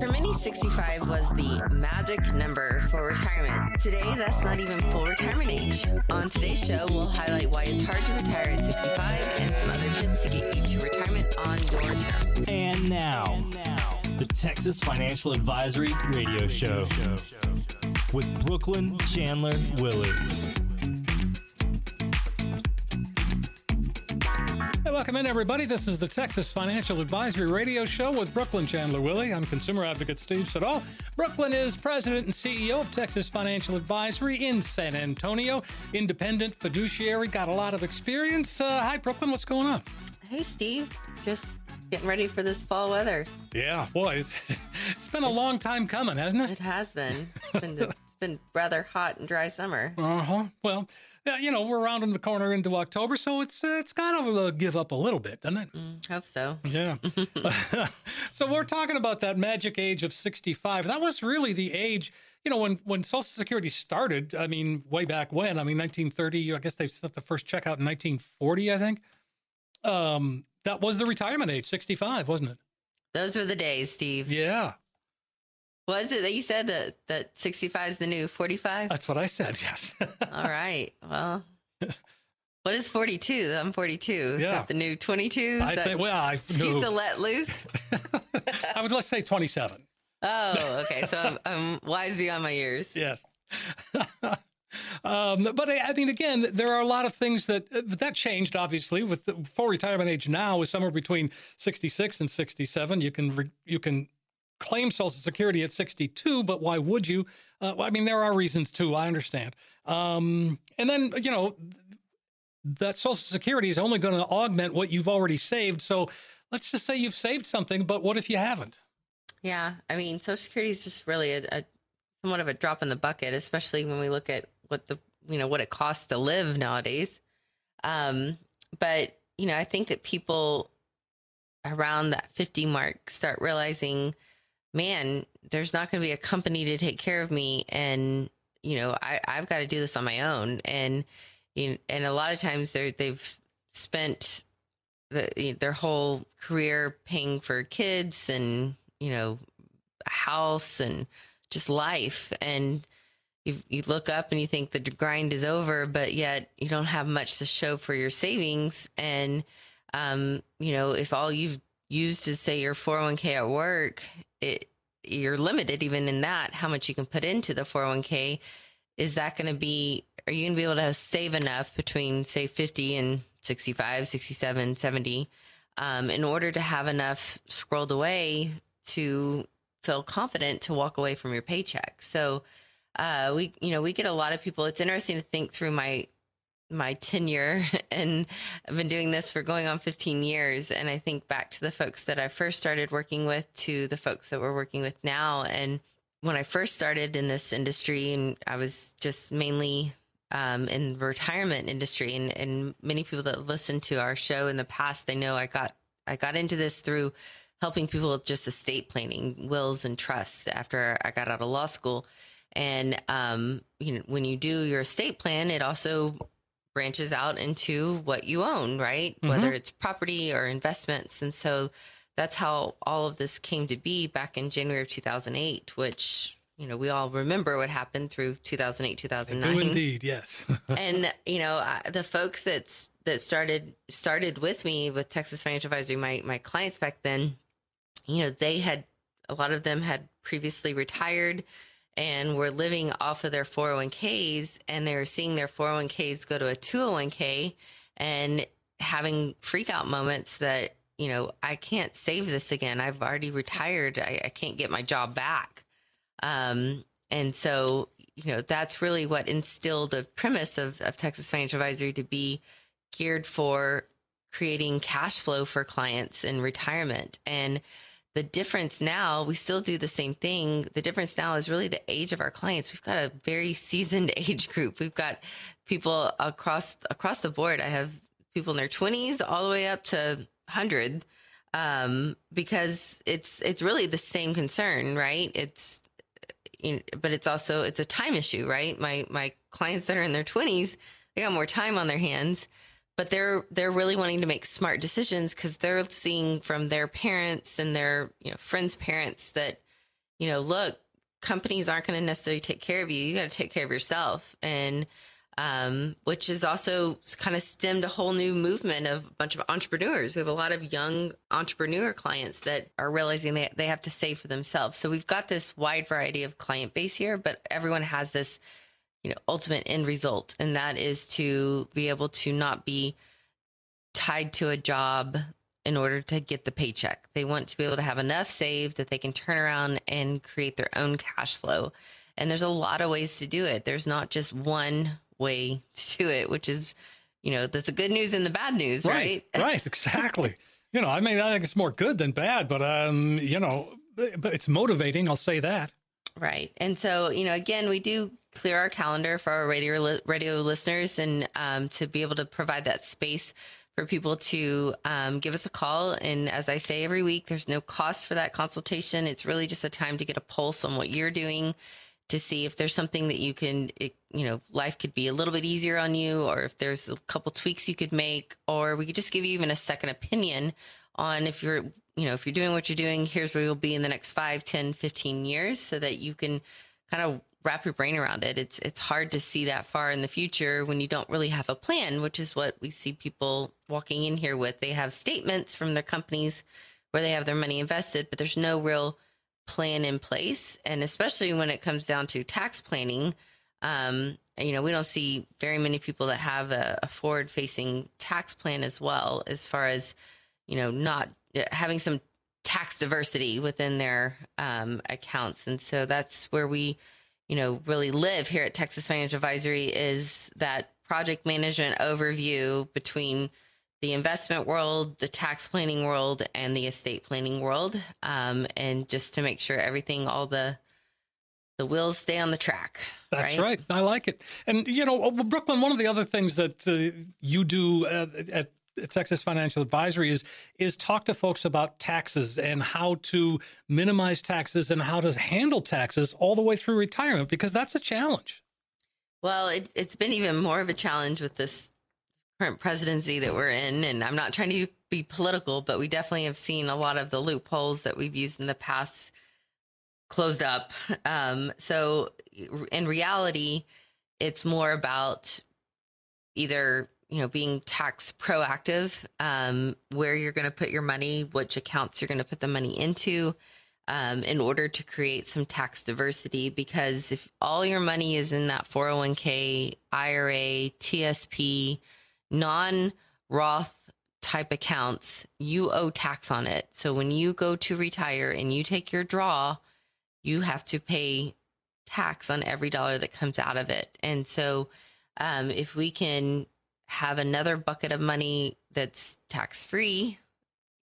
For many, 65 was the magic number for retirement. Today, that's not even full retirement age. On today's show, we'll highlight why it's hard to retire at 65 and some other tips to get you to retirement on your terms. And now, the Texas Financial Advisory Radio Show with Brooklynn Chandler Willy. Welcome in, everybody. This is the Texas Financial Advisory Radio Show with Brooklynn Chandler Willy. I'm consumer advocate Steve Siddall. Brooklynn is president and CEO of Texas Financial Advisory in San Antonio. Independent fiduciary, got a lot of experience. Uh, hi, Brooklynn. What's going on? Hey, Steve. Just getting ready for this fall weather. Yeah, boy, it's, it's been a long time coming, hasn't it? It has been. It's been, it's been rather hot and dry summer. Uh huh. Well, you know, we're rounding the corner into October, so it's uh, it's got to uh, give up a little bit, doesn't it? Mm, hope so. Yeah. so we're talking about that magic age of 65. That was really the age, you know, when when Social Security started. I mean, way back when. I mean, 1930. I guess they sent the first check out in 1940. I think. Um, that was the retirement age, 65, wasn't it? Those were the days, Steve. Yeah. Was it that you said that, that 65 is the new 45? That's what I said, yes. All right. Well, what is 42? I'm 42. Is Yeah. that the new 22? I that think, well, I excuse no. to let loose? I would let's say 27. Oh, okay. So I'm, I'm wise beyond my years. Yes. um, but I, I mean, again, there are a lot of things that that changed. Obviously, with the full retirement age now is somewhere between 66 and 67. You can re, you can claim Social Security at 62, but why would you? Uh, I mean, there are reasons too. I understand. Um, and then you know that Social Security is only going to augment what you've already saved. So let's just say you've saved something, but what if you haven't? Yeah. I mean, Social Security is just really a, a somewhat of a drop in the bucket, especially when we look at what the, you know, what it costs to live nowadays. Um, but, you know, I think that people around that 50 mark start realizing, man, there's not going to be a company to take care of me. And, you know, I, I've got to do this on my own. And, you know, and a lot of times they're, they've spent the, their whole career paying for kids and, you know, a house and just life. And you, you look up and you think the grind is over, but yet you don't have much to show for your savings. And, um, you know, if all you've used is say your 401k at work, it, you're limited even in that, how much you can put into the 401k. Is that going to be, are you going to be able to save enough between say 50 and 65, 67, 70, um, in order to have enough scrolled away to feel confident to walk away from your paycheck. So, uh, we, you know, we get a lot of people. It's interesting to think through my, my tenure and I've been doing this for going on 15 years. And I think back to the folks that I first started working with to the folks that we're working with now. And when I first started in this industry and I was just mainly um, in the retirement industry and, and many people that listen to our show in the past, they know I got, I got into this through helping people with just estate planning, wills and trusts after I got out of law school. And, um, you know, when you do your estate plan, it also branches out into what you own, right? Mhm. Whether it's property or investments. And so that's how all of this came to be back in January of 2008, which, you know, we all remember what happened through 2008, 2009. indeed, yes. and you know I- the folks that that started started with me with Texas Financial Advisory, my my clients back then, you know, they had a lot of them had previously retired and were living off of their 401ks, and they were seeing their 401ks go to a 201k and having freak out moments that you know I can't save this again. I've already retired. I, I can't get my job back. Um, and so, you know, that's really what instilled the premise of, of Texas Financial Advisory to be geared for creating cash flow for clients in retirement. And the difference now, we still do the same thing. The difference now is really the age of our clients. We've got a very seasoned age group. We've got people across across the board. I have people in their 20s all the way up to 100 um, because it's it's really the same concern, right? It's you know, but it's also it's a time issue, right? My my clients that are in their 20s, they got more time on their hands, but they're they're really wanting to make smart decisions because they're seeing from their parents and their you know friends' parents that you know look companies aren't going to necessarily take care of you. You got to take care of yourself. And, um, which has also kind of stemmed a whole new movement of a bunch of entrepreneurs. We have a lot of young entrepreneur clients that are realizing they, they have to save for themselves. So we've got this wide variety of client base here, but everyone has this, you know, ultimate end result. And that is to be able to not be tied to a job in order to get the paycheck. They want to be able to have enough saved that they can turn around and create their own cash flow. And there's a lot of ways to do it. There's not just one way to do it, which is, you know, that's the good news and the bad news, right? Right, right exactly. you know, I mean, I think it's more good than bad, but, um, you know, but it's motivating. I'll say that. Right. And so, you know, again, we do clear our calendar for our radio radio listeners and um, to be able to provide that space for people to um, give us a call. And as I say every week, there's no cost for that consultation. It's really just a time to get a pulse on what you're doing to see if there's something that you can, it, you know, life could be a little bit easier on you, or if there's a couple tweaks you could make, or we could just give you even a second opinion on if you're, you know, if you're doing what you're doing, here's where you'll be in the next 5, 10, 15 years so that you can kind of wrap your brain around it. It's it's hard to see that far in the future when you don't really have a plan, which is what we see people walking in here with. They have statements from their companies where they have their money invested, but there's no real plan in place. And especially when it comes down to tax planning, um, you know, we don't see very many people that have a, a forward facing tax plan as well, as far as, you know, not having some tax diversity within their um, accounts. And so that's where we, you know, really live here at Texas Financial Advisory is that project management overview between the investment world, the tax planning world, and the estate planning world, um, and just to make sure everything, all the the wheels stay on the track. That's right. right. I like it. And you know, Brooklynn, one of the other things that uh, you do uh, at Texas Financial Advisory is is talk to folks about taxes and how to minimize taxes and how to handle taxes all the way through retirement because that's a challenge. Well, it, it's been even more of a challenge with this current presidency that we're in, and I'm not trying to be political, but we definitely have seen a lot of the loopholes that we've used in the past closed up. Um, so, in reality, it's more about either you know, being tax proactive, um, where you're going to put your money, which accounts you're going to put the money into, um, in order to create some tax diversity. Because if all your money is in that 401k, IRA, TSP, non Roth type accounts, you owe tax on it. So when you go to retire and you take your draw, you have to pay tax on every dollar that comes out of it. And so, um, if we can have another bucket of money that's tax free,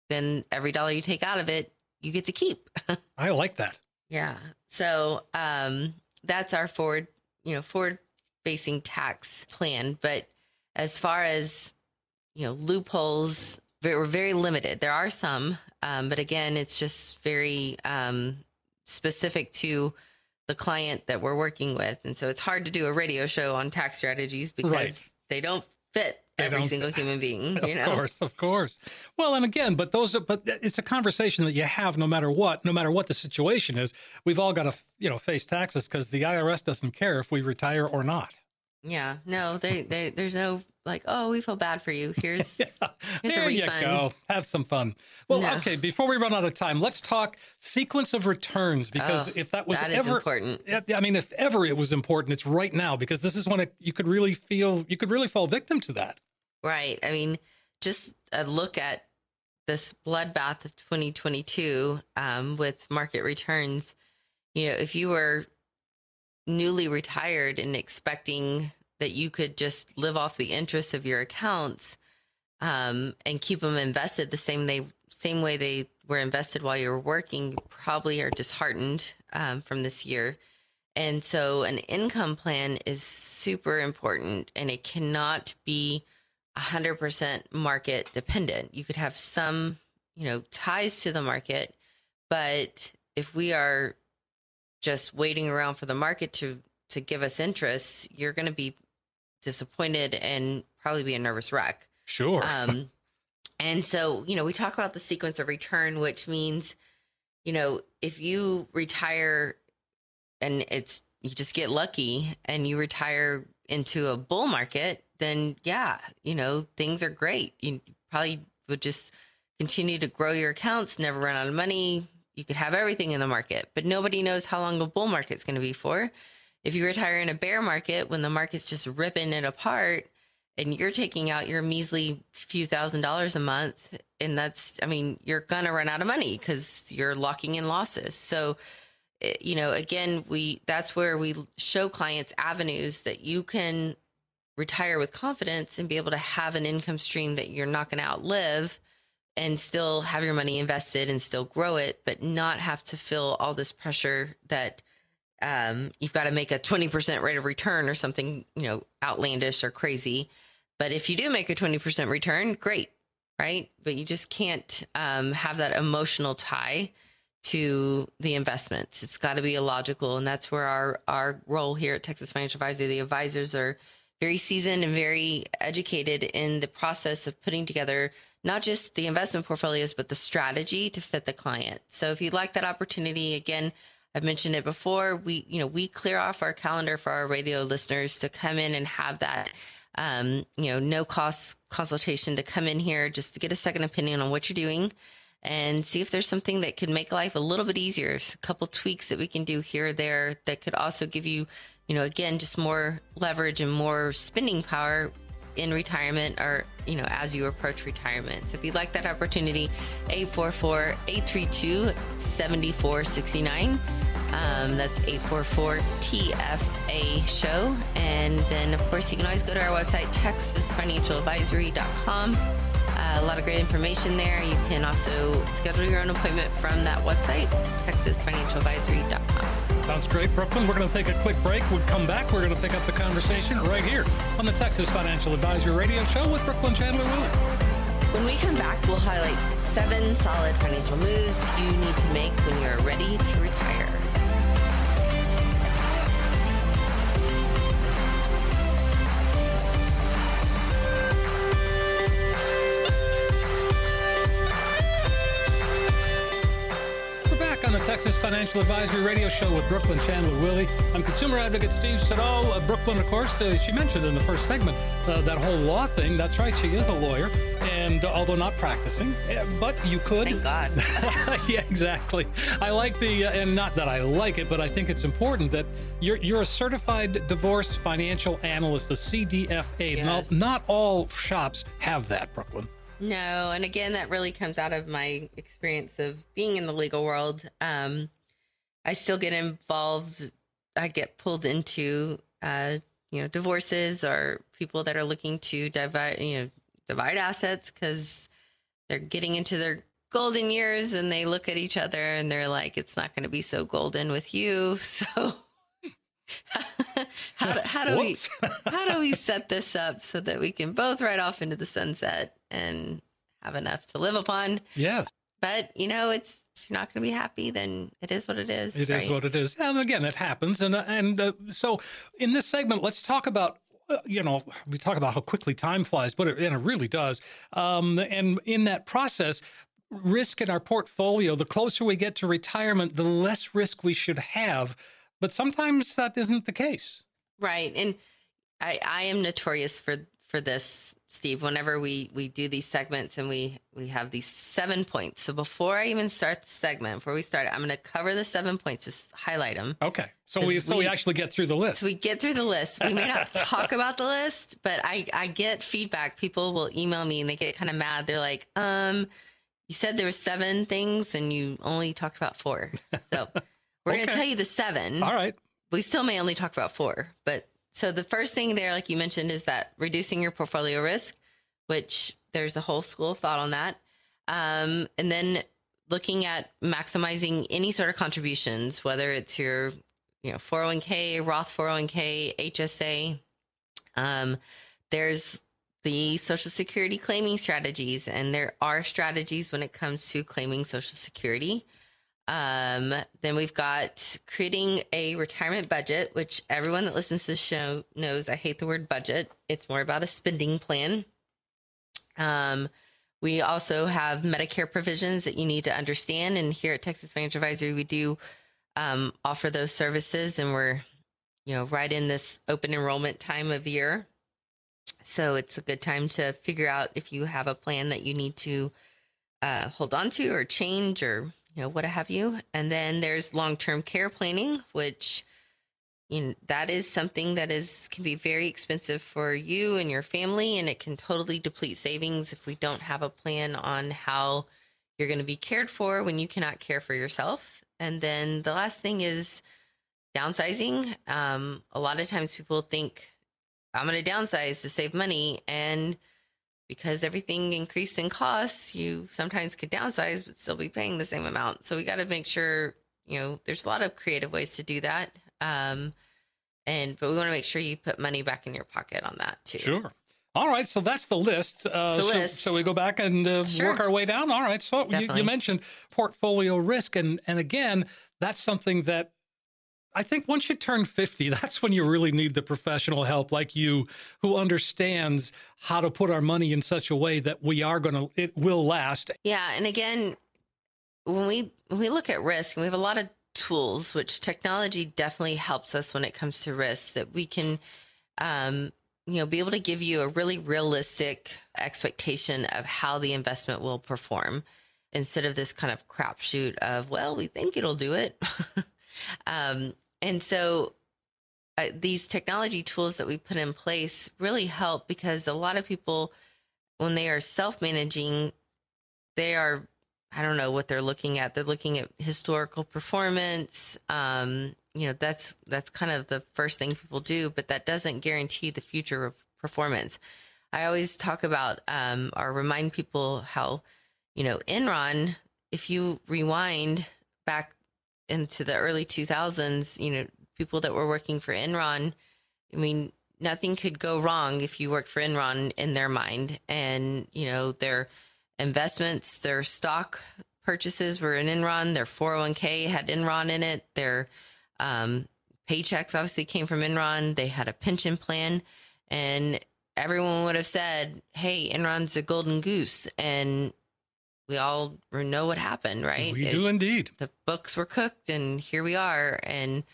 then every dollar you take out of it, you get to keep. I like that. Yeah. So um, that's our forward, you know, forward facing tax plan. But as far as, you know, loopholes, we're very limited. There are some, um, but again, it's just very um, specific to the client that we're working with. And so it's hard to do a radio show on tax strategies because right. they don't fit every single human being. You know? Of course, of course. Well, and again, but those, are, but it's a conversation that you have no matter what, no matter what the situation is. We've all got to, you know, face taxes because the IRS doesn't care if we retire or not. Yeah, no, they, they, there's no like, oh, we feel bad for you. Here's, yeah. here's there a refund. you go. Have some fun. Well, no. okay. Before we run out of time, let's talk sequence of returns because oh, if that was that ever important, I mean, if ever it was important, it's right now because this is when it, you could really feel you could really fall victim to that. Right. I mean, just a look at this bloodbath of 2022 um, with market returns. You know, if you were newly retired and expecting that you could just live off the interest of your accounts um, and keep them invested the same they same way they were invested while you were working, You probably are disheartened um, from this year. And so, an income plan is super important, and it cannot be 100% market dependent. You could have some, you know, ties to the market, but if we are just waiting around for the market to to give us interest, you're going to be disappointed and probably be a nervous wreck. Sure. Um, and so, you know, we talk about the sequence of return, which means, you know, if you retire and it's, you just get lucky and you retire into a bull market, then yeah, you know, things are great. You probably would just continue to grow your accounts, never run out of money. You could have everything in the market, but nobody knows how long a bull market's going to be for. If you retire in a bear market when the market's just ripping it apart, and you're taking out your measly few thousand dollars a month and that's i mean you're gonna run out of money because you're locking in losses. So eh, you know again we that's where we show clients avenues that you can retire with confidence and be able to have an income stream that you're not going to outlive and still have your money invested and still grow it but not have to feel all this pressure that um, you've got to make a 20% rate of return or something you know outlandish or crazy but if you do make a 20% return, great, right? But you just can't um, have that emotional tie to the investments. It's got to be illogical. And that's where our, our role here at Texas Financial Advisory, the advisors are very seasoned and very educated in the process of putting together not just the investment portfolios, but the strategy to fit the client. So if you'd like that opportunity, again, I've mentioned it before. We, you know, we clear off our calendar for our radio listeners to come in and have that um, you know, no cost consultation to come in here just to get a second opinion on what you're doing and see if there's something that could make life a little bit easier. a couple tweaks that we can do here or there that could also give you, you know, again, just more leverage and more spending power in retirement or, you know, as you approach retirement. So if you'd like that opportunity, 844 832 7469. Um, that's 844 TFA show. And then, of course, you can always go to our website, texasfinancialadvisory.com. Uh, a lot of great information there. You can also schedule your own appointment from that website, texasfinancialadvisory.com. Sounds great, Brooklynn. We're going to take a quick break. We'll come back. We're going to pick up the conversation right here on the Texas Financial Advisory Radio Show with Brooklynn Chandler Willy. When we come back, we'll highlight seven solid financial moves you need to make when you're ready to retire. Texas Financial Advisory Radio Show with Brooklynn Chandler Willy. I'm consumer advocate Steve Siddall. Uh, Brooklynn, of course, uh, she mentioned in the first segment uh, that whole law thing. That's right, she is a lawyer, and uh, although not practicing, but you could. Thank God. yeah, exactly. I like the, uh, and not that I like it, but I think it's important that you're you're a certified divorce financial analyst, a CDFA. Yes. Not, not all shops have that, Brooklynn. No, and again, that really comes out of my experience of being in the legal world. Um, I still get involved. I get pulled into, uh, you know, divorces or people that are looking to divide, you know, divide assets because they're getting into their golden years and they look at each other and they're like, it's not going to be so golden with you. So. How do, how do we how do we set this up so that we can both ride off into the sunset and have enough to live upon? Yes. But you know, it's if you're not going to be happy, then it is what it is. It right? is what it is. And again, it happens. And and uh, so in this segment, let's talk about uh, you know, we talk about how quickly time flies, but it, and it really does. Um, and in that process, risk in our portfolio, the closer we get to retirement, the less risk we should have but sometimes that isn't the case. Right. And I, I am notorious for, for this, Steve, whenever we, we do these segments and we, we have these seven points. So before I even start the segment, before we start, I'm going to cover the seven points, just highlight them. Okay. So we, so we, we actually get through the list. So we get through the list. We may not talk about the list, but I, I get feedback. People will email me and they get kind of mad. They're like, um, you said there were seven things and you only talked about four. So we're okay. going to tell you the seven. All right. We still may only talk about four, but so the first thing there, like you mentioned, is that reducing your portfolio risk, which there's a whole school of thought on that. Um, and then looking at maximizing any sort of contributions, whether it's your, you know, 401k, Roth 401k, HSA. Um, there's the Social Security claiming strategies, and there are strategies when it comes to claiming Social Security. Um, then we've got creating a retirement budget, which everyone that listens to the show knows I hate the word budget. It's more about a spending plan. Um, we also have Medicare provisions that you need to understand. And here at Texas Financial Advisory, we do um, offer those services, and we're, you know, right in this open enrollment time of year. So it's a good time to figure out if you have a plan that you need to uh, hold on to or change or know what have you. And then there's long term care planning, which you know, that is something that is can be very expensive for you and your family, and it can totally deplete savings if we don't have a plan on how you're going to be cared for when you cannot care for yourself. And then the last thing is downsizing. Um, a lot of times people think I'm going to downsize to save money, and because everything increased in costs, you sometimes could downsize but still be paying the same amount. So we got to make sure, you know, there's a lot of creative ways to do that. Um, and but we want to make sure you put money back in your pocket on that too. Sure. All right, so that's the list. Uh, the so, list. so we go back and uh, Sure. work our way down. All right. So you, you mentioned portfolio risk, and and again, that's something that I think once you turn fifty, that's when you really need the professional help like you, who understands how to put our money in such a way that we are going to it will last. Yeah, and again, when we when we look at risk, and we have a lot of tools, which technology definitely helps us when it comes to risk, that we can, um, you know, be able to give you a really realistic expectation of how the investment will perform, instead of this kind of crapshoot of, well, we think it'll do it. um, and so uh, these technology tools that we put in place really help because a lot of people, when they are self managing, they are I don't know what they're looking at. They're looking at historical performance. Um, you know, that's that's kind of the first thing people do, but that doesn't guarantee the future of performance. I always talk about um, or remind people how, you know, Enron. If you rewind back into the early 2000s, you know, people that were working for Enron, I mean, nothing could go wrong if you worked for Enron in their mind, and you know, their investments, their stock purchases were in Enron. Their 401k had Enron in it. Their um, paychecks obviously came from Enron. They had a pension plan, and everyone would have said, "Hey, Enron's a golden goose," and we all know what happened, right? We It- do indeed. the books were cooked and here we are and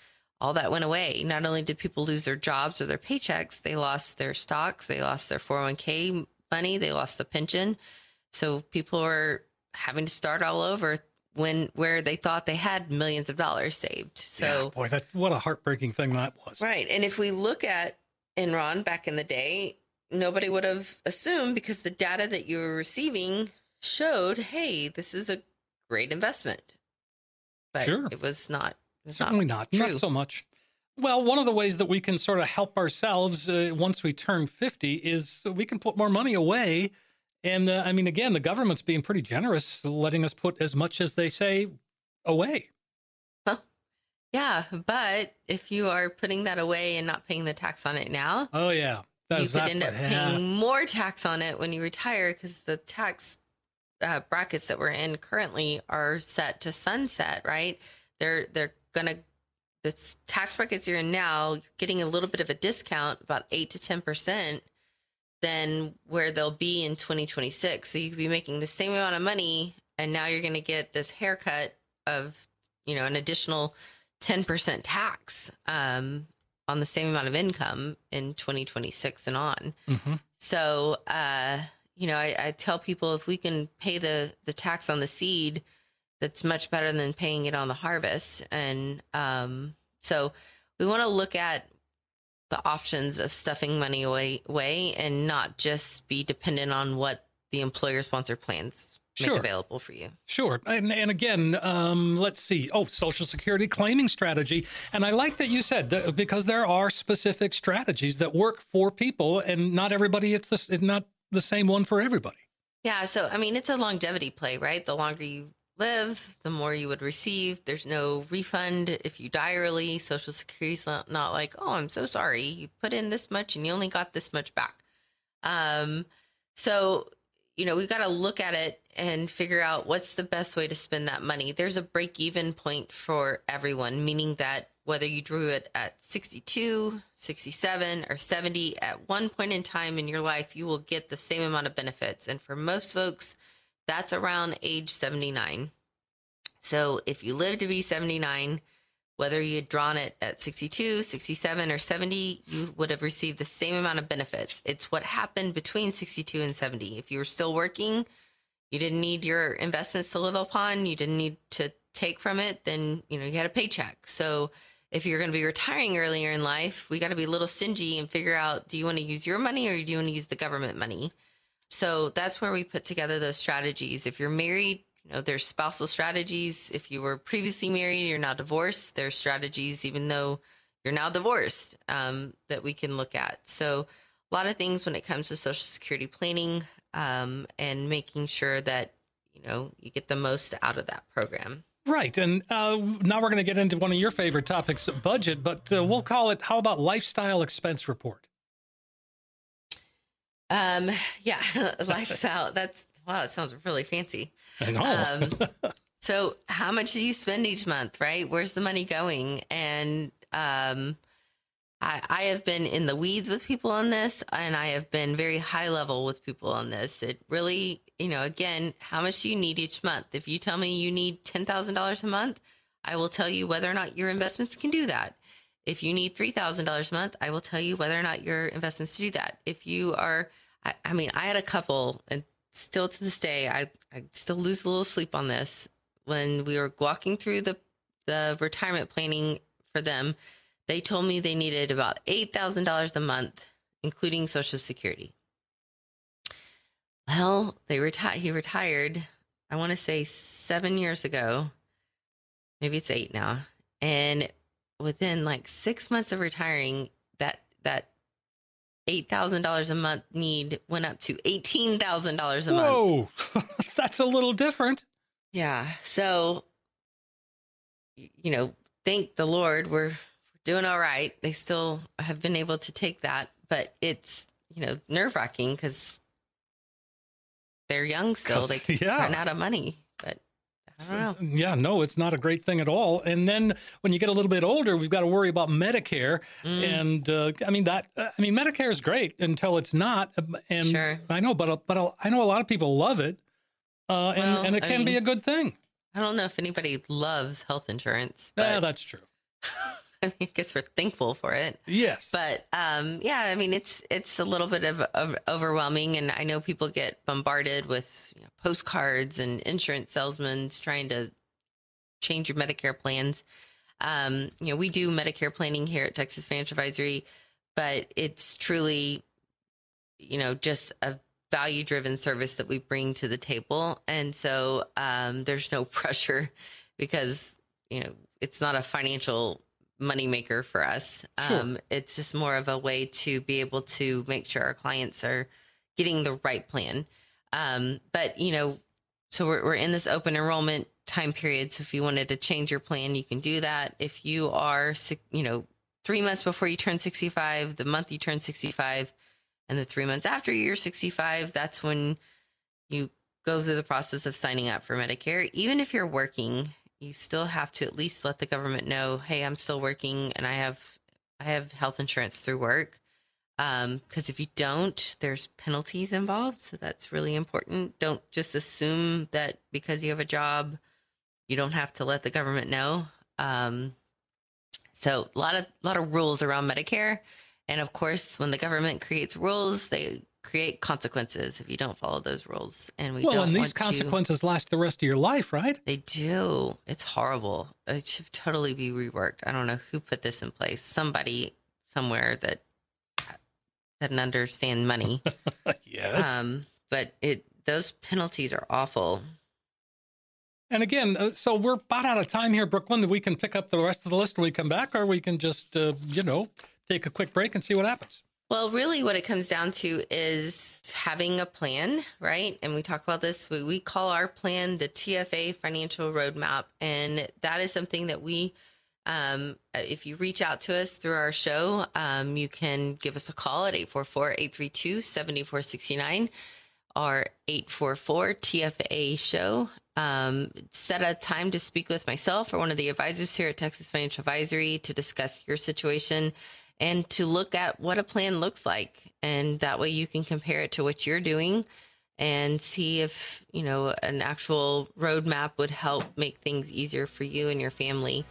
all that went away not only did people lose their jobs or their paychecks they lost their stocks they lost their 401k money they lost the pension so people were having to start all over when where they thought they had millions of dollars saved so Yeah, boy, that what a heartbreaking thing that was. Right. And if we look at Enron back in the day, nobody would have assumed because the data that you were receiving showed, hey, this is a great investment. But Sure. it was not. It was Certainly not. Not true. so much. Well, one of the ways that we can sort of help ourselves uh, once we turn 50 is we can put more money away. And uh, I mean, again, the government's being pretty generous, letting us put as much as they say away. Yeah. But if you are putting that away and not paying the tax on it now, Oh, yeah. you could that- end up yeah. paying more tax on it when you retire because the tax uh, brackets that we're in currently are set to sunset. Right? They're they're gonna the tax brackets you're in now, you're getting a little bit of a discount, about eight to ten percent, than where they'll be in 2026. So you could be making the same amount of money, and now you're to get this haircut of you know an additional 10% tax um, on the same amount of income in 2026 and on. Mhm. So, uh, you know, I, I tell people if we can pay the the tax on the seed, that's much better than paying it on the harvest. And um, so, we want to look at the options of stuffing money away, away and not just be dependent on what the employer sponsor plans make Sure. available for you. Sure. And, and again, um, let's see. Oh, Social Security claiming strategy. And I like that you said that because there are specific strategies that work for people, and not everybody, it's, the, it's not the same one for everybody. Yeah, so I mean, it's a longevity play, right? The longer you live, the more you would receive. There's no refund if you die early. Social Security's not, not like, oh, I'm so sorry, you put in this much and you only got this much back. Um, so you know, we've got to look at it and figure out what's the best way to spend that money. There's a break even point for everyone, meaning that whether you drew it at 62, 67, or 70, at one point in time in your life, you will get the same amount of benefits. And for most folks, that's around age 79. So if you live to be 79, whether you had drawn it at 62, 67, or 70, you would have received the same amount of benefits. It's what happened between 62 and 70. If you were still working, you didn't need your investments to live upon, you didn't need to take from it, then, you know, you had a paycheck. So if you're going to be retiring earlier in life, we got to be a little stingy and figure out do you want to use your money or do you want to use the government money? So that's where we put together those strategies. If you're married, you know, there's spousal strategies. If you were previously married, and you're now divorced. There's strategies, even though you're now divorced, um, that we can look at. So a lot of things when it comes to Social Security planning um, and making sure that you know you get the most out of that program. Right, and uh, now we're going to get into one of your favorite topics, budget. But uh, we'll call it "How about lifestyle expense report?" Um, yeah, lifestyle. That's wow. It sounds really fancy. I know. Um, so, how much do you spend each month? Right? Where's the money going? And um, I, I have been in the weeds with people on this, and I have been very high level with people on this. It really, you know, again, how much do you need each month? If you tell me you need ten thousand dollars a month, I will tell you whether or not your investments can do that. If you need three thousand dollars a month, I will tell you whether or not your investments do that. If you are, I, I mean, I had a couple, and still to this day, I, I still lose a little sleep on this. When we were walking through the the retirement planning for them, they told me they needed about eight thousand dollars a month, including Social Security. Well, they retired. He retired. I want to say seven years ago. Maybe it's eight now. And within like six months of retiring, that that eight thousand dollars a month need went up to eighteen thousand dollars a month. Whoa, that's a little different. Yeah. So, you know, thank the Lord, we're doing all right. They still have been able to take that, but it's you know nerve wracking because they're young still. They yeah. run out of money, but I don't know. Yeah, no, it's not a great thing at all. And then when you get a little bit older, we've got to worry about Medicare. Mm. And uh, I mean that. I mean Medicare is great until it's not. And Sure. I know, but but I know a lot of people love it, uh, and Well, and it I can be a good thing. I don't know if anybody loves health insurance, Yeah, that's true. I guess we're thankful for it. Yes, but um yeah i mean it's it's a little bit of, of overwhelming and i know people get bombarded with you know, postcards and insurance salesmen trying to change your medicare plans. Um you know we do medicare planning here at texas financial advisory but it's truly you know just a value driven service that we bring to the table. And so um there's no pressure because you know it's not a financial moneymaker for us. Sure. Um, it's just more of a way to be able to make sure our clients are getting the right plan. Um, but you know, so we're, we're in this open enrollment time period. So if you wanted to change your plan, you can do that. If you are, you know, three months before you turn 65, the month you turn 65, and the three months after you're 65, that's when you go through the process of signing up for Medicare. Even if you're working, you still have to at least let the government know, hey, I'm still working and I have I have health insurance through work. Um, because if you don't, there's penalties involved. So that's really important. Don't just assume that because you have a job, you don't have to let the government know. Um, so a lot of a lot of rules around Medicare, and of course, when the government creates rules, they create consequences if you don't follow those rules. And we well, don't and these consequences last the rest of your life, right? they do. It's horrible. It should totally be reworked. I don't know who put this in place. Somebody somewhere that doesn't understand money. yes. um, but it those penalties are awful. and again, uh, so we're about out of time here, Brooklynn. That we can pick up the rest of the list when we come back, or we can just, uh, you know, take a quick break and see what happens. Well, really, what it comes down to is having a plan, right? And we talk about this. We, we call our plan the TFA Financial Roadmap. And that is something that we, um, if you reach out to us through our show, um, you can give us a call at 844 832 7469. or 844 TFA show. Um, set a time to speak with myself or one of the advisors here at Texas Financial Advisory to discuss your situation and to look at what a plan looks like. And that way you can compare it to what you're doing and see if, you know, an actual roadmap would help make things easier for you and your family.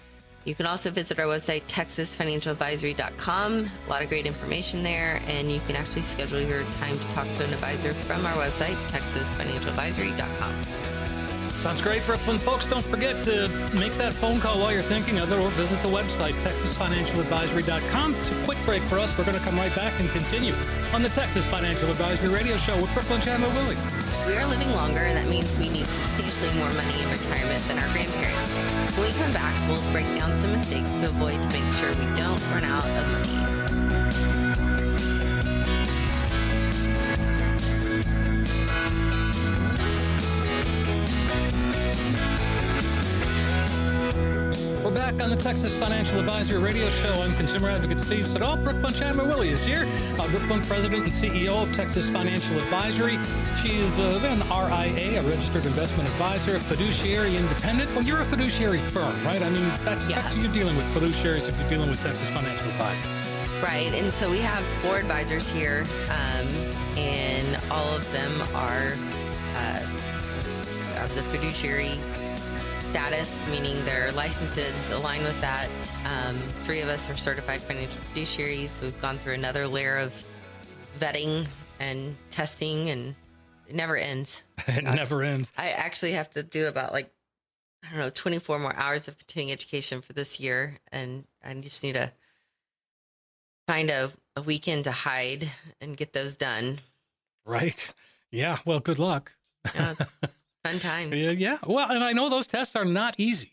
You can also visit our website, texasfinancialadvisory.com. A lot of great information there, and you can actually schedule your time to talk to an advisor from our website, texasfinancialadvisory.com. Sounds great, Brooklynn. Folks, don't forget to make that phone call while you're thinking of it or visit the website, texasfinancialadvisory.com. It's a quick break for us. We're going to come right back and continue on the Texas Financial Advisory Radio Show with Brooklynn Chandler Willy. We are living longer, and that means we need substantially more money in retirement than our grandparents. When we come back, we'll break down some mistakes to avoid to make sure we don't run out of money. Back on the Texas Financial Advisory Radio Show. I'm consumer advocate Steve Siddall. Brooklynn Chandler Willy is here. Uh, Brooklynn president and CEO of Texas Financial Advisory. She is uh, an RIA, a registered investment advisor, a fiduciary independent. Well, you're a fiduciary firm, right? I mean, that's, Yeah. that's you're dealing with fiduciaries if you're dealing with Texas Financial Advisory. Right. And so we have four advisors here, um, and all of them are uh, of the fiduciary status, meaning their licenses align with that. Um, three of us are certified financial fiduciaries. So we've gone through another layer of vetting and testing, and it never ends. It never ends. I actually have to do about like I don't know 24 more hours of continuing education for this year, and I just need to find a, a weekend to hide and get those done. Right. Yeah. Well, good luck. Yeah, fun times. Yeah. yeah. Well, and I know those tests are not easy.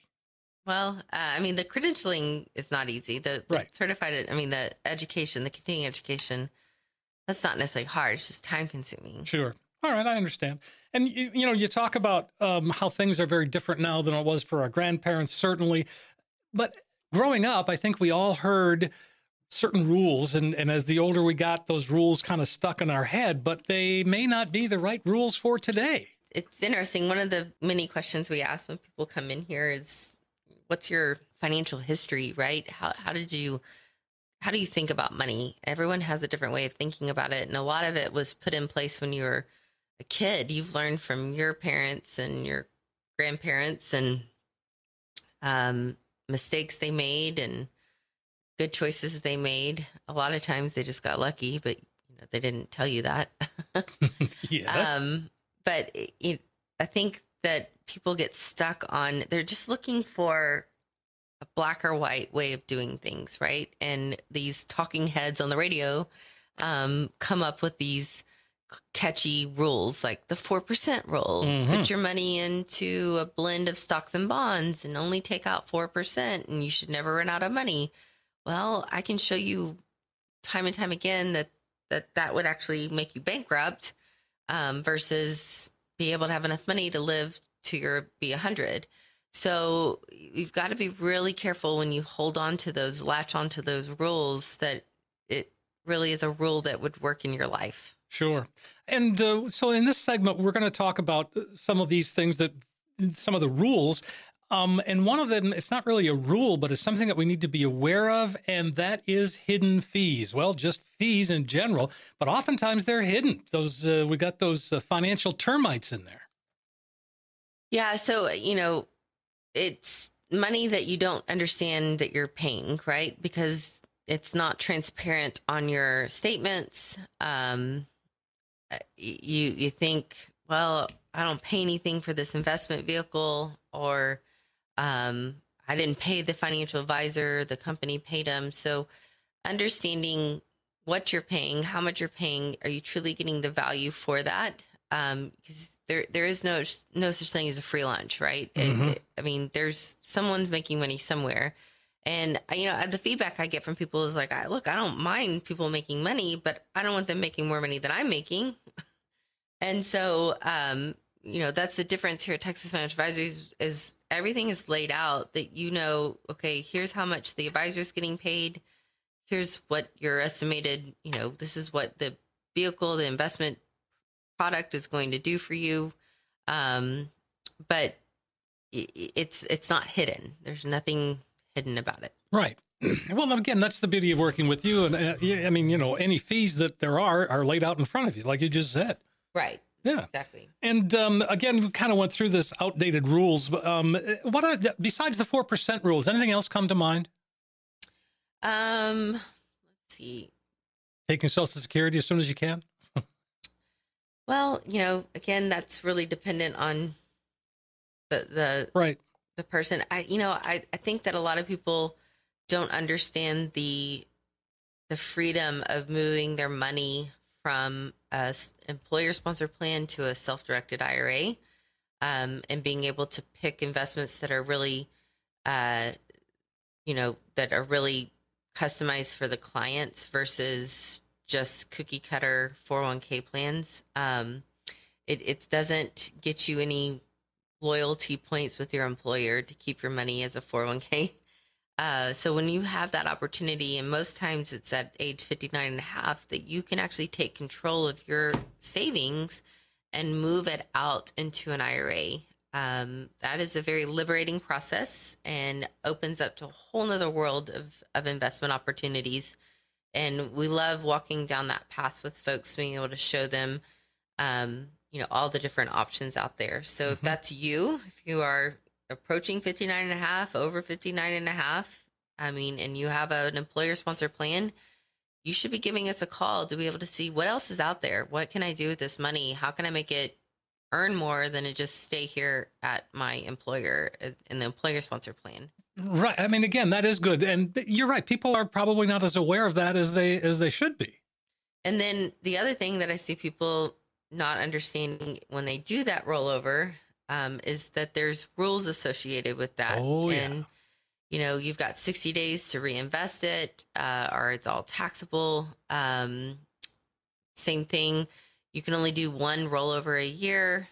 Well, uh, I mean, the credentialing is not easy. The, the Right. certified, I mean, the education, the continuing education, that's not necessarily hard. It's just time consuming. Sure. All right, I understand. And you, you know, you talk about um, how things are very different now than it was for our grandparents, certainly. But growing up, I think we all heard certain rules, and, and as the older we got, those rules kind of stuck in our head. But they may not be the right rules for today. It's interesting. One of the many questions we ask when people come in here is, "What's your financial history?" Right? How how did you how do you think about money? Everyone has a different way of thinking about it, and a lot of it was put in place when you were a kid. You've learned from your parents and your grandparents and um, mistakes they made and good choices they made. A lot of times they just got lucky, but you know they didn't tell you that. Yes. Um, but it, it, I think that people get stuck on, they're just looking for a black or white way of doing things, right? And these talking heads on the radio um, come up with these catchy rules like the 4% rule. Mhm. Put your money into a blend of stocks and bonds and only take out 4%, and you should never run out of money. Well, I can show you time and time again that that, that would actually make you bankrupt um, versus be able to have enough money to live to your be a hundred. So you've got to be really careful when you hold on to those, latch onto those rules that it really is a rule that would work in your life. Sure. And uh, so in this segment, we're going to talk about uh, some of these things that some of the rules. Um, and one of them, it's not really a rule, but it's something that we need to be aware of, and that is hidden fees. Well, just fees in general, but oftentimes they're hidden. Those uh, we got those uh, financial termites in there. Yeah. So, you know, it's money that you don't understand that you're paying, right? Because it's not transparent on your statements. Um, uh, you, you think, well, I don't pay anything for this investment vehicle or, um, I didn't pay the financial advisor, the company paid them. So understanding what you're paying, how much you're paying, are you truly getting the value for that? Um, because there there is no no such thing as a free lunch, right? It- Mhm. it- I mean, there's someone's making money somewhere, and uh, you know the feedback I get from people is like, I, look, I don't mind people making money, but I don't want them making more money than I'm making, and so um, you know that's the difference here at Texas Financial Advisors is everything is laid out that you know, okay, here's how much the advisor is getting paid here's what your estimated, you know, this is what the vehicle, the investment product is going to do for you. Um, but it's it's not hidden. There's nothing hidden about it. Right. Well, again, that's the beauty of working with you. And uh, I mean, you know, any fees that there are are laid out in front of you, like you just said. Right. Yeah. Exactly. And um, again, we kind of went through this outdated rules. Um, what are, besides the four percent rules? Anything else come to mind? Um, let's see. Taking Social Security as soon as you can. well, you know, again, that's really dependent on the the right the person. I you know I I think that a lot of people don't understand the the freedom of moving their money from a employer sponsored plan to a self directed IRA, um, and being able to pick investments that are really, uh, you know, that are really customized for the clients versus just cookie cutter 401k plans. Um, it, it doesn't get you any loyalty points with your employer to keep your money as a 401k. Uh, so when you have that opportunity, and most times it's at age 59 and a half, that you can actually take control of your savings and move it out into an IRA. Um, that is a very liberating process and opens up to a whole nother world of, of investment opportunities. And we love walking down that path with folks, being able to show them um, you know all the different options out there so mm-hmm. if that's you if you are approaching 59 and a half over 59 and a half. I mean and you have an employer sponsor plan you should be giving us a call to be able to see what else is out there. What can i do with this money? How can i make it earn more than it just stay here at my employer in the employer sponsor plan? Right. I mean again that is good. And you're right. People are probably not as aware of that as they as they should be. And then the other thing that i see people not understanding when they do that rollover um, is that there's rules associated with that. Oh, and, yeah. you know, you've got 60 days to reinvest it uh, or it's all taxable. Um, same thing. You can only do one rollover a year.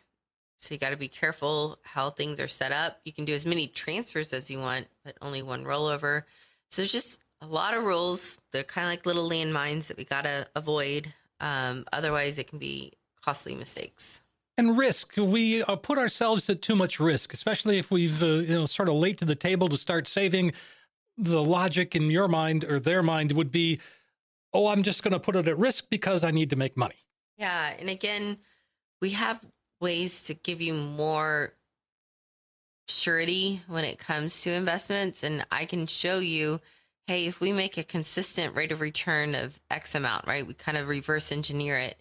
So you got to be careful how things are set up. You can do as many transfers as you want, but only one rollover. So there's just a lot of rules. They're kind of like little landmines that we got to avoid. Um, otherwise, it can be costly mistakes. And risk. We uh, put ourselves at too much risk, especially if we've, uh, you know, sort of late to the table to start saving. The logic in your mind or their mind would be, oh, I'm just going to put it at risk because I need to make money. Yeah. And again, we have ways to give you more surety when it comes to investments. And I can show you, hey, if we make a consistent rate of return of X amount, right? We kind of reverse engineer it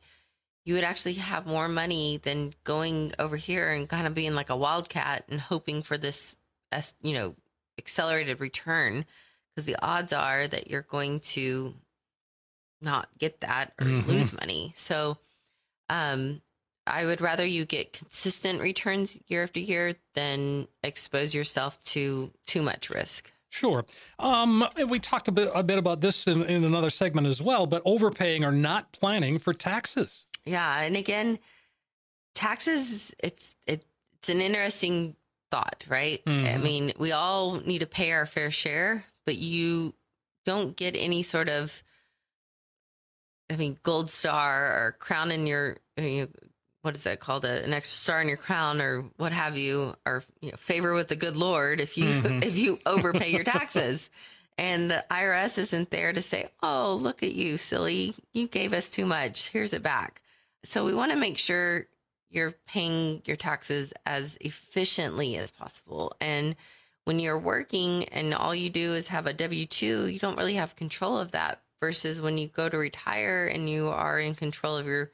you would actually have more money than going over here and kind of being like a wildcat and hoping for this, you know, accelerated return because the odds are that you're going to not get that or mm-hmm. lose money. So, um, I would rather you get consistent returns year after year than expose yourself to too much risk. Sure. Um, we talked a bit a bit about this in, in another segment as well, but overpaying or not planning for taxes. Yeah, and again, taxes it's it, it's an interesting thought, right? Mm-hmm. I mean, we all need to pay our fair share, but you don't get any sort of I mean, gold star or crown in your, you know, what is that called? A, an extra star in your crown or what have you, or you know, favor with the good Lord if you mm-hmm. if you overpay your taxes. and the IRS isn't there to say, "Oh, look at you, silly! You gave us too much. Here's it back." So we want to make sure you're paying your taxes as efficiently as possible. And when you're working and all you do is have a W 2, you don't really have control of that versus when you go to retire and you are in control of your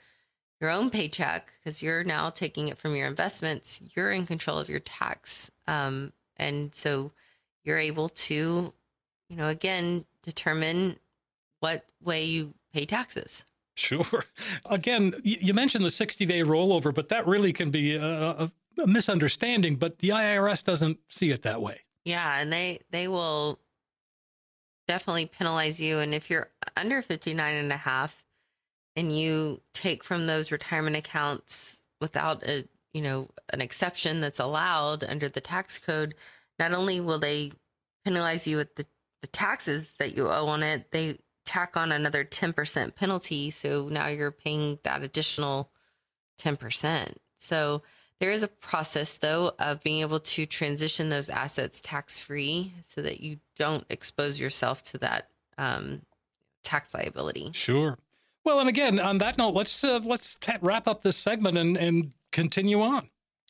your own paycheck because you're now taking it from your investments you're in control of your tax um, and so you're able to you know again determine what way you pay taxes Sure. Again, you mentioned the 60 day rollover, but that really can be a, a, misunderstanding, but the IRS doesn't see it that way. Yeah. And they, they will definitely penalize you. And if you're under 59 and a half and you take from those retirement accounts without a, you know, an exception that's allowed under the tax code, not only will they penalize you with the, the taxes that you owe on it, they tack on another 10% penalty. So now you're paying that additional 10%. So there is a process, though, of being able to transition those assets tax free so that you don't expose yourself to that um, tax liability. Sure. Well, and again, on that note, let's uh, let's t- wrap up this segment and and continue on.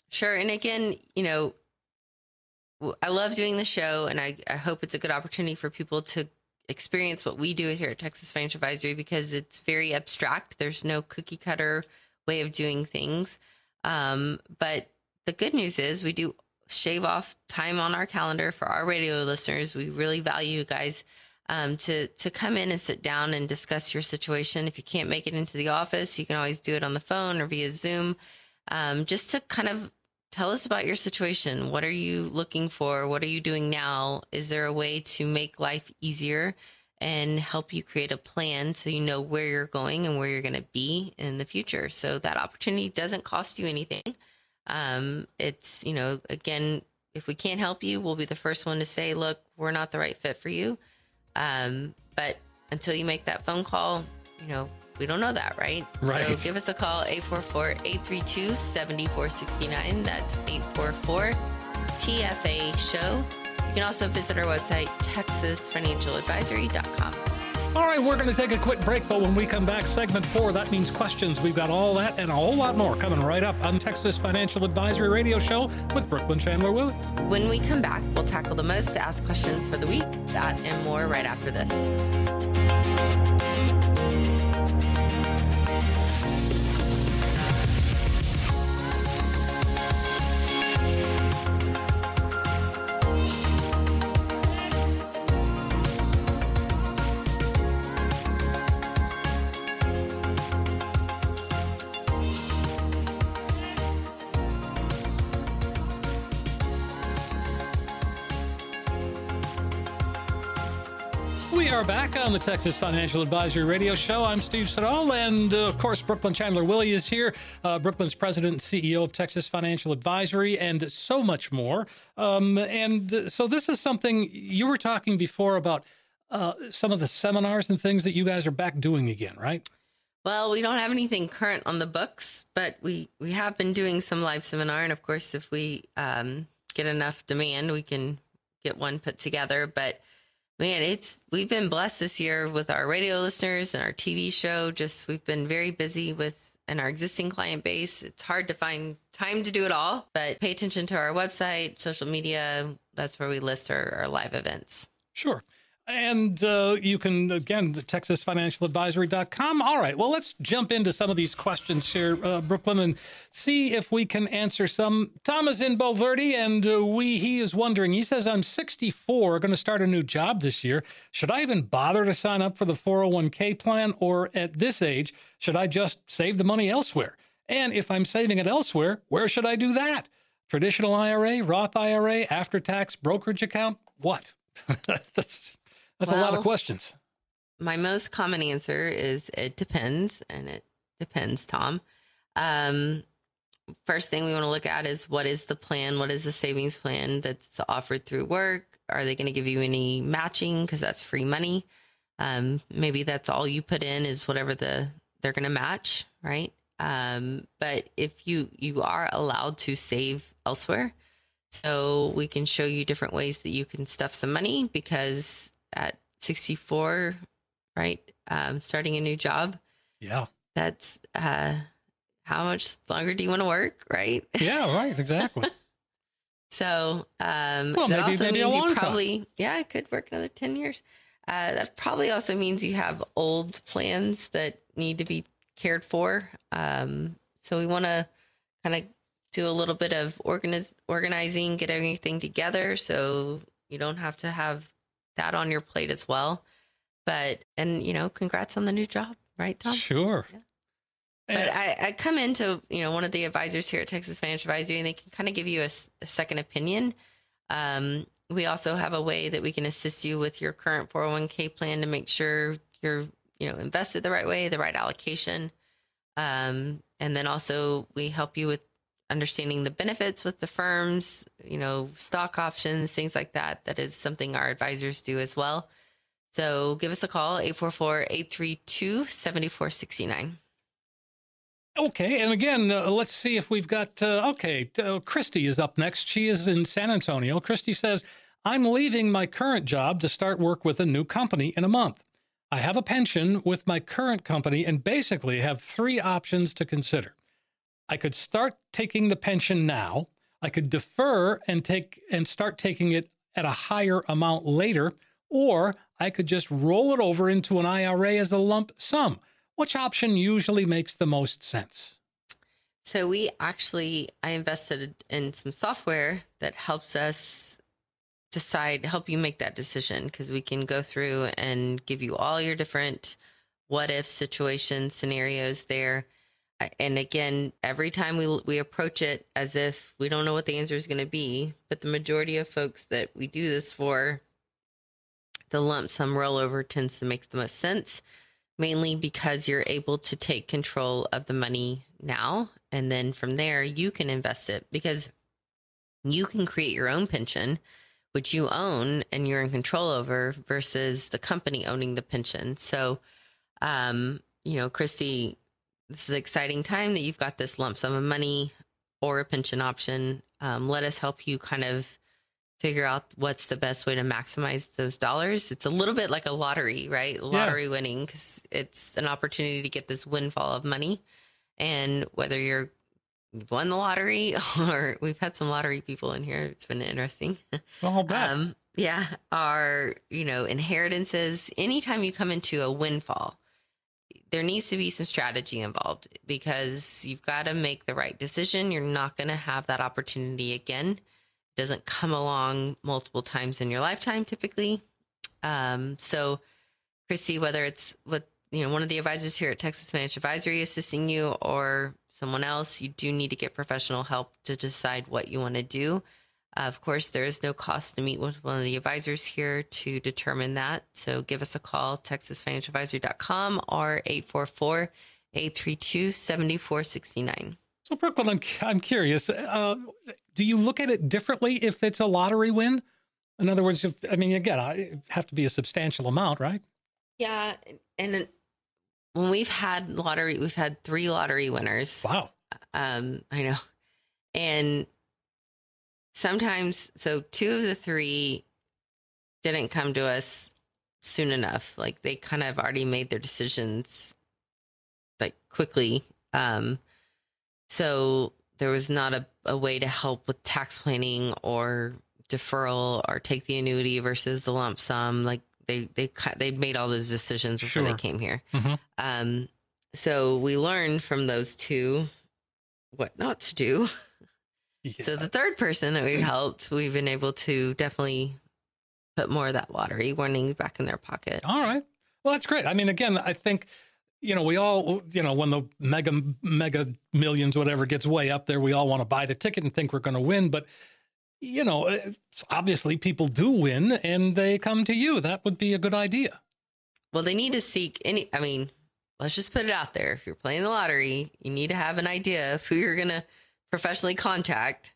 Sure. And again, you know, I love doing the show, and I, I hope it's a good opportunity for people to experience what we do here at Texas Financial Advisory because it's very abstract. There's no cookie cutter way of doing things. Um, but the good news is we do shave off time on our calendar for our radio listeners. We really value you guys um, to to come in and sit down and discuss your situation. If you can't make it into the office, you can always do it on the phone or via Zoom, um, just to kind of tell us about your situation. What are you looking for? What are you doing now? Is there a way to make life easier and help you create a plan so you know where you're going and where you're going to be in the future? So that opportunity doesn't cost you anything. Um, it's, you know, again, if we can't help you, we'll be the first one to say, look, we're not the right fit for you. Um, but until you make that phone call, you know, we don't know that, right? Right. So give us a call, 844-832-7469. That's 844-TFA show. You can also visit our website, texasfinancialadvisory.com. All right, we're going to take a quick break, but when we come back, segment four, that means questions. We've got all that and a whole lot more coming right up on Texas Financial Advisory Radio Show with Brooklynn Chandler Willy. When we come back, we'll tackle the most asked questions for the week, that and more right after this. We are back on the Texas Financial Advisory Radio Show. I'm Steve Siddall, and uh, of course, Brooklynn Chandler Willy is here. Uh, Brooklynn's president and CEO of Texas Financial Advisory, and so much more. Um, and uh, so, this is something you were talking before about uh, some of the seminars and things that you guys are back doing again, right? Well, we don't have anything current on the books, but we we have been doing some live seminar, and of course, if we um, get enough demand, we can get one put together. But man, it's we've been blessed this year with our radio listeners and our TV show. Just we've been very busy with and our existing client base. It's hard to find time to do it all, but pay attention to our website, social media. That's where we list our, our live events. Sure. And uh, you can, again, texasfinancialadvisory.com. All right. Well, let's jump into some of these questions here, uh, Brooklynn, and see if we can answer some. Tom is in Bulverde, and uh, we he is wondering. He says, I'm 64, going to start a new job this year. Should I even bother to sign up for the 401k plan? Or at this age, should I just save the money elsewhere? And if I'm saving it elsewhere, where should I do that? Traditional IRA, Roth IRA, after tax brokerage account? What? That's that's a lot of questions. my most common answer is it depends and it depends tom. Um first thing we want to look at is what is the plan? What is the savings plan that's offered through work? Are they going to give you any matching? Because that's free money. Um maybe that's all you put in is whatever the they're going to match right? Um but if you you are allowed to save elsewhere so we can show you different ways that you can stuff some money because at 64 right? Um, starting a new job. Yeah. That's uh, how much longer do you want to work, right? Yeah, right. Exactly. So um, Well, that maybe- also maybe means you time. probably, yeah, it could work another 10 years. Uh, that probably also means you have old plans that need to be cared for. Um, so we want to kind of do a little bit of organiz- organizing, get everything together so you don't have to have that on your plate as well. But, and, you know, congrats on the new job, right, Tom? sure. Yeah. But I, I come into you know one of the advisors here at Texas Financial Advisory, and they can kind of give you a second opinion. Um, we also have a way that we can assist you with your current 401k plan to make sure you're you know invested the right way, the right allocation, um, and then also we help you with understanding the benefits with the firms, you know, stock options, things like that. That is something our advisors do as well. So give us a call, 844 832 7469. Okay, and again, uh, let's see if we've got. Uh, okay, uh, Christy is up next. She is in San Antonio. Christy says, I'm leaving my current job to start work with a new company in a month. I have a pension with my current company and basically have three options to consider. I could start taking the pension now. I could defer and take and start taking it at a higher amount later, or I could just roll it over into an IRA as a lump sum. Which option usually makes the most sense? So we actually I invested in some software that helps us decide help you make that decision because we can go through and give you all your different what if situation scenarios there and again every time we we approach it as if we don't know what the answer is going to be but the majority of folks that we do this for the lump sum rollover tends to make the most sense mainly because you're able to take control of the money now and then from there you can invest it because you can create your own pension which you own and you're in control over versus the company owning the pension. So, um, you know, Christy, this is an exciting time that you've got this lump sum of money or a pension option. Um, let us help you kind of figure out what's the best way to maximize those dollars. It's a little bit like a lottery, right? Lottery yeah. winning because it's an opportunity to get this windfall of money. And whether you're we've won the lottery or we've had some lottery people in here. It's been interesting. Oh, um, yeah. Our, you know, inheritances, anytime you come into a windfall, there needs to be some strategy involved because you've got to make the right decision. You're not going to have that opportunity again. It doesn't come along multiple times in your lifetime typically. Um, so, Christy, whether it's with you know one of the advisors here at Texas Financial Advisory assisting you or someone else, you do need to get professional help to decide what you want to do. Uh, of course, there is no cost to meet with one of the advisors here to determine that. So give us a call, texasfinancialadvisory.com or 844 832 7469. So, Brooklynn, I'm, I'm curious. Uh, do you look at it differently if it's a lottery win? In other words, if, I mean, again, I have to be a substantial amount, right? Yeah. And when we've had lottery, we've had three lottery winners. Wow. Um, I know. And sometimes, so two of the three didn't come to us soon enough. Like they kind of already made their decisions like quickly. Um, so there was not a, a way to help with tax planning or deferral or take the annuity versus the lump sum. Like they they they made all those decisions before sure. they came here. Mm-hmm. Um, so we learned from those two what not to do. Yeah. So the third person that we've helped, we've been able to definitely put more of that lottery winnings back in their pocket. All right. Well, that's great. I mean, again, I think you know we all you know when the mega mega millions whatever gets way up there, we all want to buy the ticket and think we're going to win, but you know, obviously people do win and they come to you. That would be a good idea. Well, they need to seek any, I mean, let's just put it out there. If you're playing the lottery, you need to have an idea of who you're going to professionally contact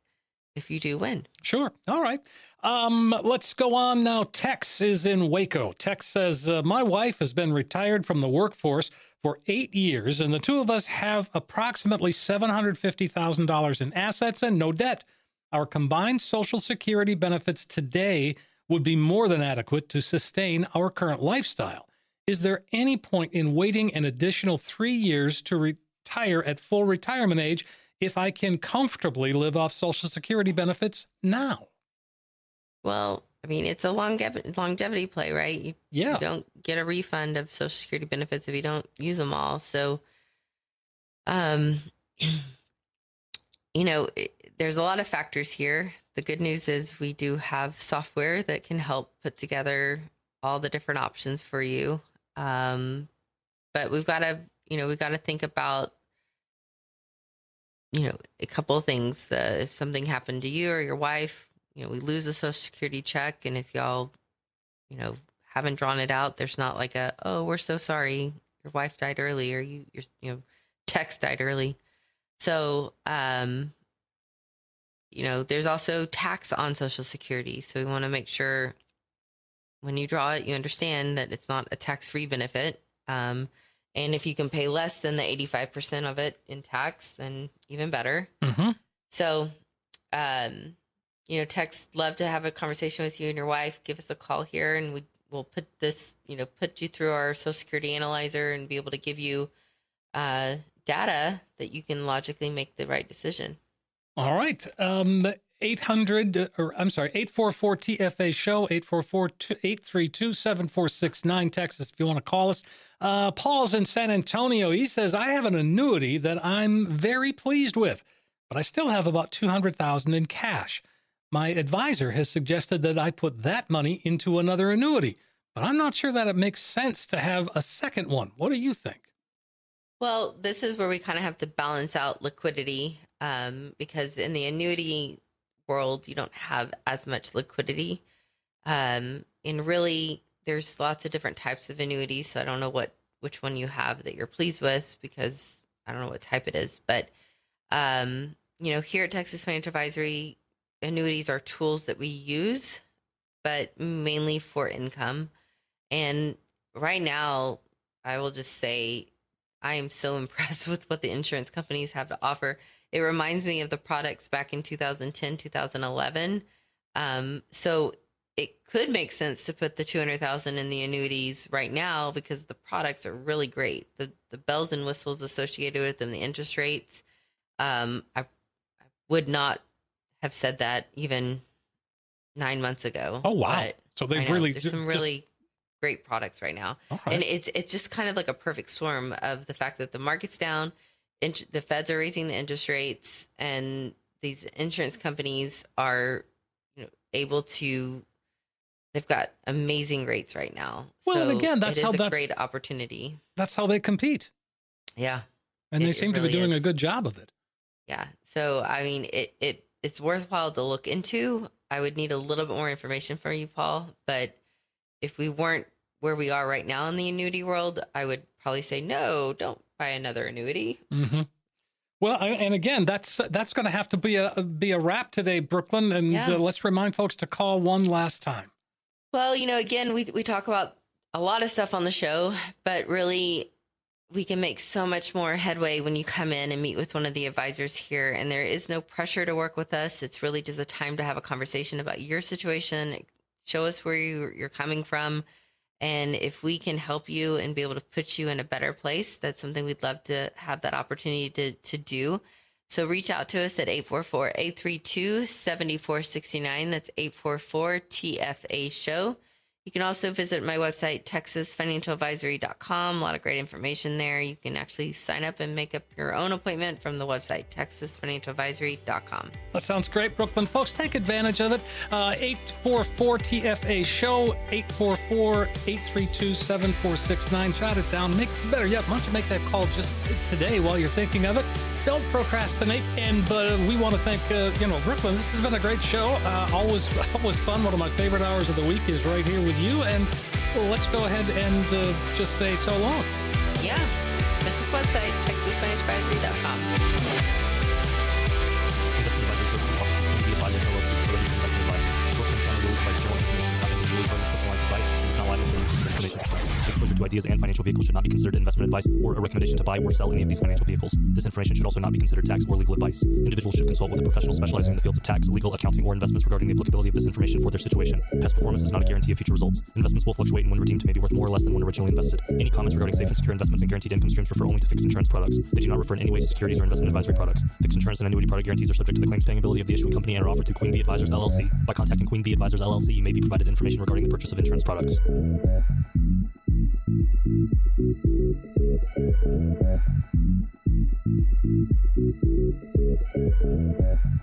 if you do win. Sure. All right. Um, let's go on now. Tex is in Waco. Tex says, uh, My wife has been retired from the workforce for eight years, and the two of us have approximately $750,000 in assets and no debt. Our combined Social Security benefits today would be more than adequate to sustain our current lifestyle. Is there any point in waiting an additional three years to retire at full retirement age if I can comfortably live off Social Security benefits now? Well, I mean, it's a longevity, longevity play, right? You, yeah. You don't get a refund of Social Security benefits if you don't use them all. So, um, you know, it, there's a lot of factors here. The good news is we do have software that can help put together all the different options for you. Um, but we've got to, you know, we've got to think about, you know, a couple of things. Uh, if something happened to you or your wife, you know, we lose a social security check. And if y'all, you know, haven't drawn it out, there's not like a, oh, we're so sorry. Your wife died early or you, your, you know, Tex died early. So, um, you know, there's also tax on Social Security. So we want to make sure when you draw it, you understand that it's not a tax free benefit. Um, And if you can pay less than the 85% of it in tax, then even better. Mm-hmm. So, um, you know, Tex, love to have a conversation with you and your wife. Give us a call here and we will put this, you know, put you through our social security analyzer and be able to give you uh, data that you can logically make the right decision. All right. Um, 800, or I'm sorry, 844 TFA show, 844 832 7469, Texas, if you want to call us. Uh, Paul's in San Antonio. He says, I have an annuity that I'm very pleased with, but I still have about 200000 in cash. My advisor has suggested that I put that money into another annuity, but I'm not sure that it makes sense to have a second one. What do you think? Well, this is where we kind of have to balance out liquidity um, because in the annuity world, you don't have as much liquidity. Um, and really, there's lots of different types of annuities. So I don't know what which one you have that you're pleased with because I don't know what type it is. But um, you know, here at Texas Financial Advisory, annuities are tools that we use, but mainly for income. And right now, I will just say I am so impressed with what the insurance companies have to offer. It reminds me of the products back in 2010, 2011. Um, so it could make sense to put the 200,000 in the annuities right now because the products are really great. The the bells and whistles associated with them, the interest rates. Um, I, I would not have said that even nine months ago. Oh wow! So they've really there's some really just... great products right now, right. and it's it's just kind of like a perfect storm of the fact that the market's down, the feds are raising the interest rates, and these insurance companies are you know able to they've got amazing rates right now. Well, so and again, that's it how that's great opportunity. That's how they compete. Yeah, and it, they seem really to be doing is. a good job of it. Yeah, so I mean, it it it's worthwhile to look into. I would need a little bit more information from you, Paul. But if we weren't where we are right now in the annuity world, I would probably say no. Don't buy another annuity. Mm-hmm. Well, and again, that's that's going to have to be a be a wrap today, Brooklynn. And Yeah. uh, let's remind folks to call one last time. Well, you know, again, we we talk about a lot of stuff on the show, but really we can make so much more headway when you come in and meet with one of the advisors here and there is no pressure to work with us. It's really just a time to have a conversation about your situation, show us where you, you're coming from, and if we can help you and be able to put you in a better place, that's something we'd love to have that opportunity to to do. So reach out to us at 844-832-7469. That's 844-TFA show. You can also visit my website, texasfinancialadvisory.com. A lot of great information there. You can actually sign up and make up your own appointment from the website, texasfinancialadvisory.com. That sounds great, Brooklynn. Folks, take advantage of it. Uh, 844 TFA show, 844 832 7469. Jot it down. Make Better yet, why don't you make that call just today while you're thinking of it? Don't procrastinate. And uh, we want to thank, uh, you know, Brooklynn. This has been a great show. Uh, always, always fun. One of my favorite hours of the week is right here with you. And well, let's go ahead and uh, just say so long. Yeah. This is website, texasfinancialadvisory.com. Investment advisory to ideas and financial vehicles should not be considered investment advice or a recommendation to buy or sell any of these financial vehicles. This information should also not be considered tax or legal advice. Individuals should consult with a professional specializing in the fields of tax, legal, accounting, or investments regarding the applicability of this information for their situation. Past performance is not a guarantee of future results. Investments will fluctuate and when redeemed may be worth more or less than when originally invested. Any comments regarding safe and secure investments and guaranteed income streams refer only to fixed insurance products. They do not refer in any way to securities or investment advisory products. Fixed insurance and annuity product guarantees are subject to the claims paying ability of the issuing company and are offered through Queen Bee Advisors LLC. By contacting Queen Bee Advisors LLC, you may be provided information regarding the purchase of insurance products. Thank you.